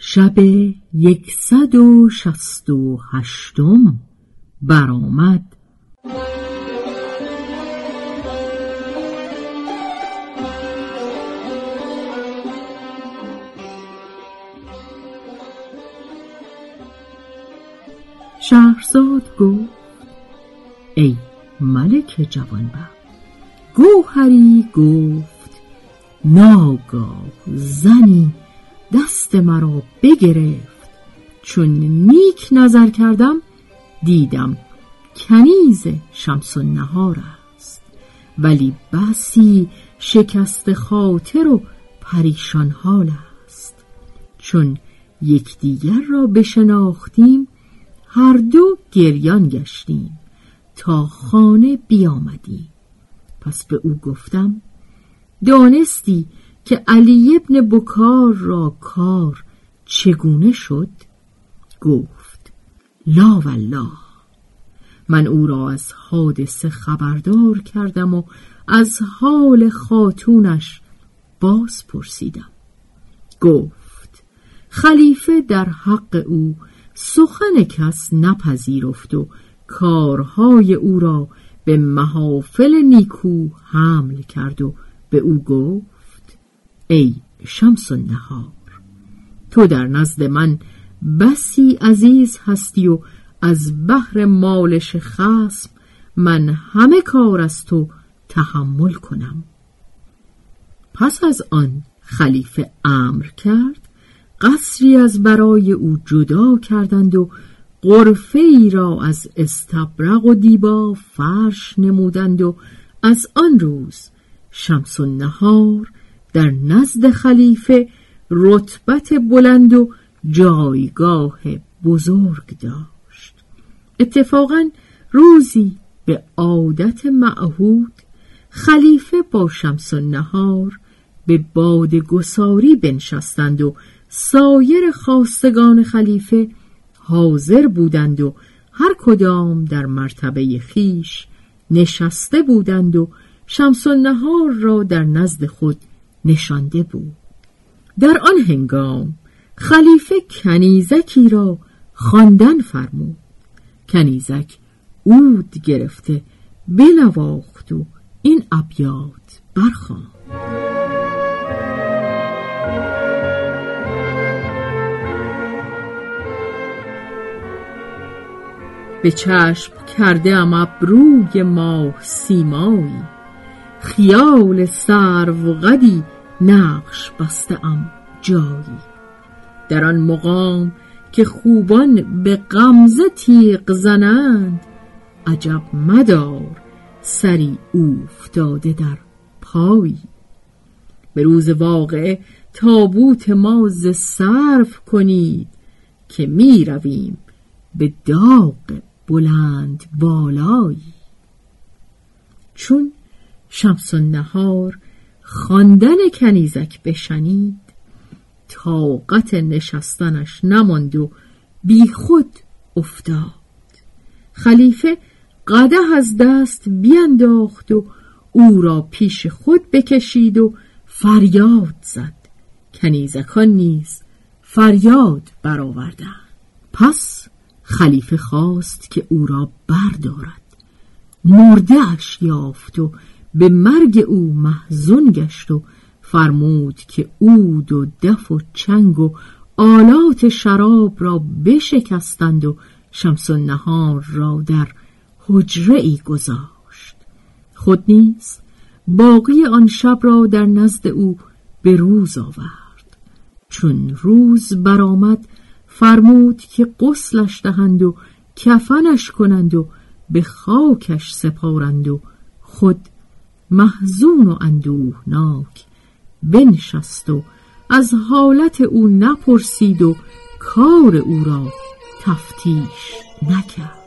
شب یکصد و شست و هشتم. برآمد. شهرزاد گفت ای ملک جوانبخت گوهری گفت ناگاه زنی دست مرا بگرفت. چون نیک نظر کردم دیدم کنیز شمس و نهار است. ولی بسی شکست خاطر و پریشان حال است. چون یکدیگر را بشناختیم هر دو گریان گشتیم تا خانه بیامدیم. پس به او گفتم دانستی که علی ابن بکار را کار چگونه شد؟ گفت لا والله من او را از حادثه خبردار کردم و از حال خاتونش باز پرسیدم. گفت خلیفه در حق او سخن کس نپذیرفت و کارهای او را به محافل نیکو حمل کرد و به او گفت ای شمس النهار تو در نزد من بسی عزیز هستی و از بحر مالش خسم من همه کار از تو تحمل کنم. پس از آن خلیفه امر کرد قصری از برای او جدا کردند و قرفه ای را از استبرق و دیبا فرش نمودند و از آن روز شمس النهار در نزد خلیفه رتبت بلند و جایگاه بزرگ داشت. اتفاقا روزی به عادت معهود خلیفه با شمس نهار به باد گساری بنشستند و سایر خواستگان خلیفه حاضر بودند و هر کدام در مرتبه خیش نشسته بودند و شمس نهار را در نزد خود نشانده بود. در آن هنگام خلیفه کنیزکی را خواندن فرمود. کنیزک اود گرفته بنواخت و این ابیات برخواند. به چشم کرده ام ابروی ماه سیمایی. خیال سرو قدی نقش بسته ام جایی. در آن مقام که خوبان به غمزه تیغ زنند عجب مدار سری اوفتاده در پایی. به روز واقعه تابوت ما ز صرف کنید که می رویم به داغ بلند بالایی. چون شمس نهار خواندن کنیزک بشنید. طاقت نشستنش نماند و بی خود افتاد. خلیفه قده از دست بینداخت و او را پیش خود بکشید و فریاد زد. کنیزکان نیز فریاد برآوردند. پس خلیفه خواست که او را بردارد. مردهش یافت و به مرگ او محزون گشت و فرمود که اود و دف و چنگ و آلات شراب را بشکستند و شمس و نهار را در حجره ای گذاشت. خود نیز باقی آن شب را در نزد او به روز آورد. چون روز برآمد فرمود که غسلش دهند و کفنش کنند و به خاکش سپارند و خود محزون و اندوهناک بنشست و از حالت او نپرسید و کار او را تفتیش نکرد.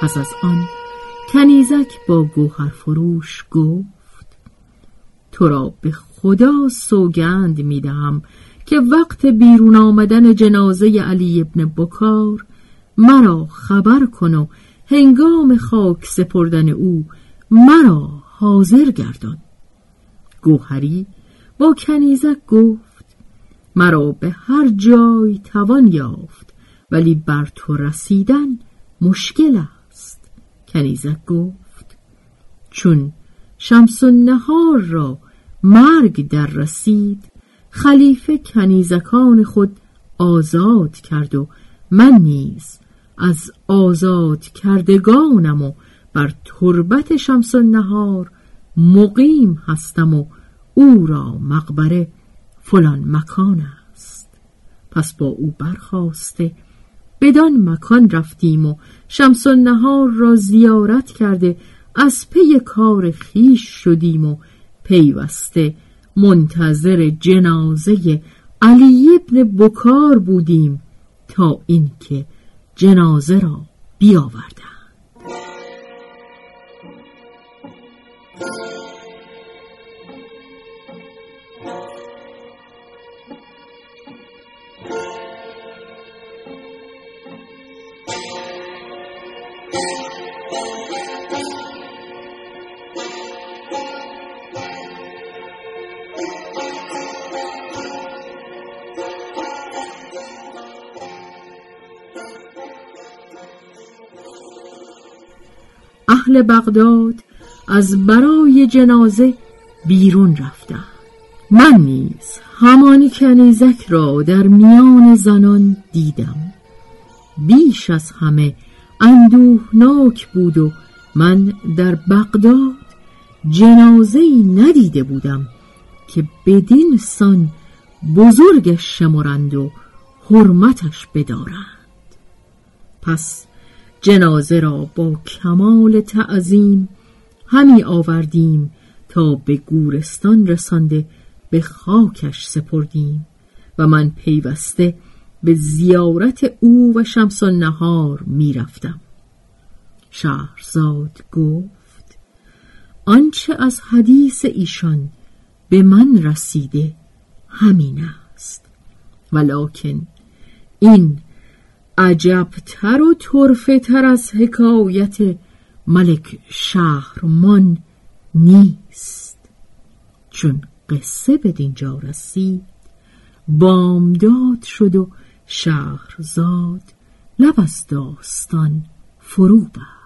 پس از آن کنیزک با گوهر فروش گفت تو را به خدا سوگند می‌دهم که وقت بیرون آمدن جنازه علی ابن بکار مرا خبر کن و هنگام خاک سپردن او مرا حاضر گردان. گوهری با کنیزک گفت مرا به هر جای توان یافت ولی بر تو رسیدن مشکل کنیزک گفت چون شمس نهار را مرگ در رسید خلیفه کنیزکان خود آزاد کرد و من نیز از آزاد کردگانم و بر تربت شمس نهار مقیم هستم و او را مقبره فلان مکان است. پس با او برخواسته بدان مکان رفتیم و شمس نهار را زیارت کرده از پی کار خیش شدیم و پیوسته منتظر جنازه علی ابن بکار بودیم تا اینکه جنازه را بیاوردند. اهل بغداد از برای جنازه بیرون رفتند من نیز همان کنیزک را در میان زنان دیدم. بیش از همه اندوهناک بود و من در بغداد جنازه ندیده بودم که بدین سان بزرگش شمرند و حرمتش بدارند. پس جنازه را با کمال تعظیم همی آوردیم تا به گورستان رسانده به خاکش سپردیم و من پیوسته به زیارت او و شمس نهار می رفتم. شهرزاد گفت آنچه از حدیث ایشان به من رسیده همین است ولکن این عجبتر و طرفه تر از حکایت ملک شهرمان نیست. چون قصه به دینجا رسید بامداد شد و شهرزاد لب از داستان فرو بر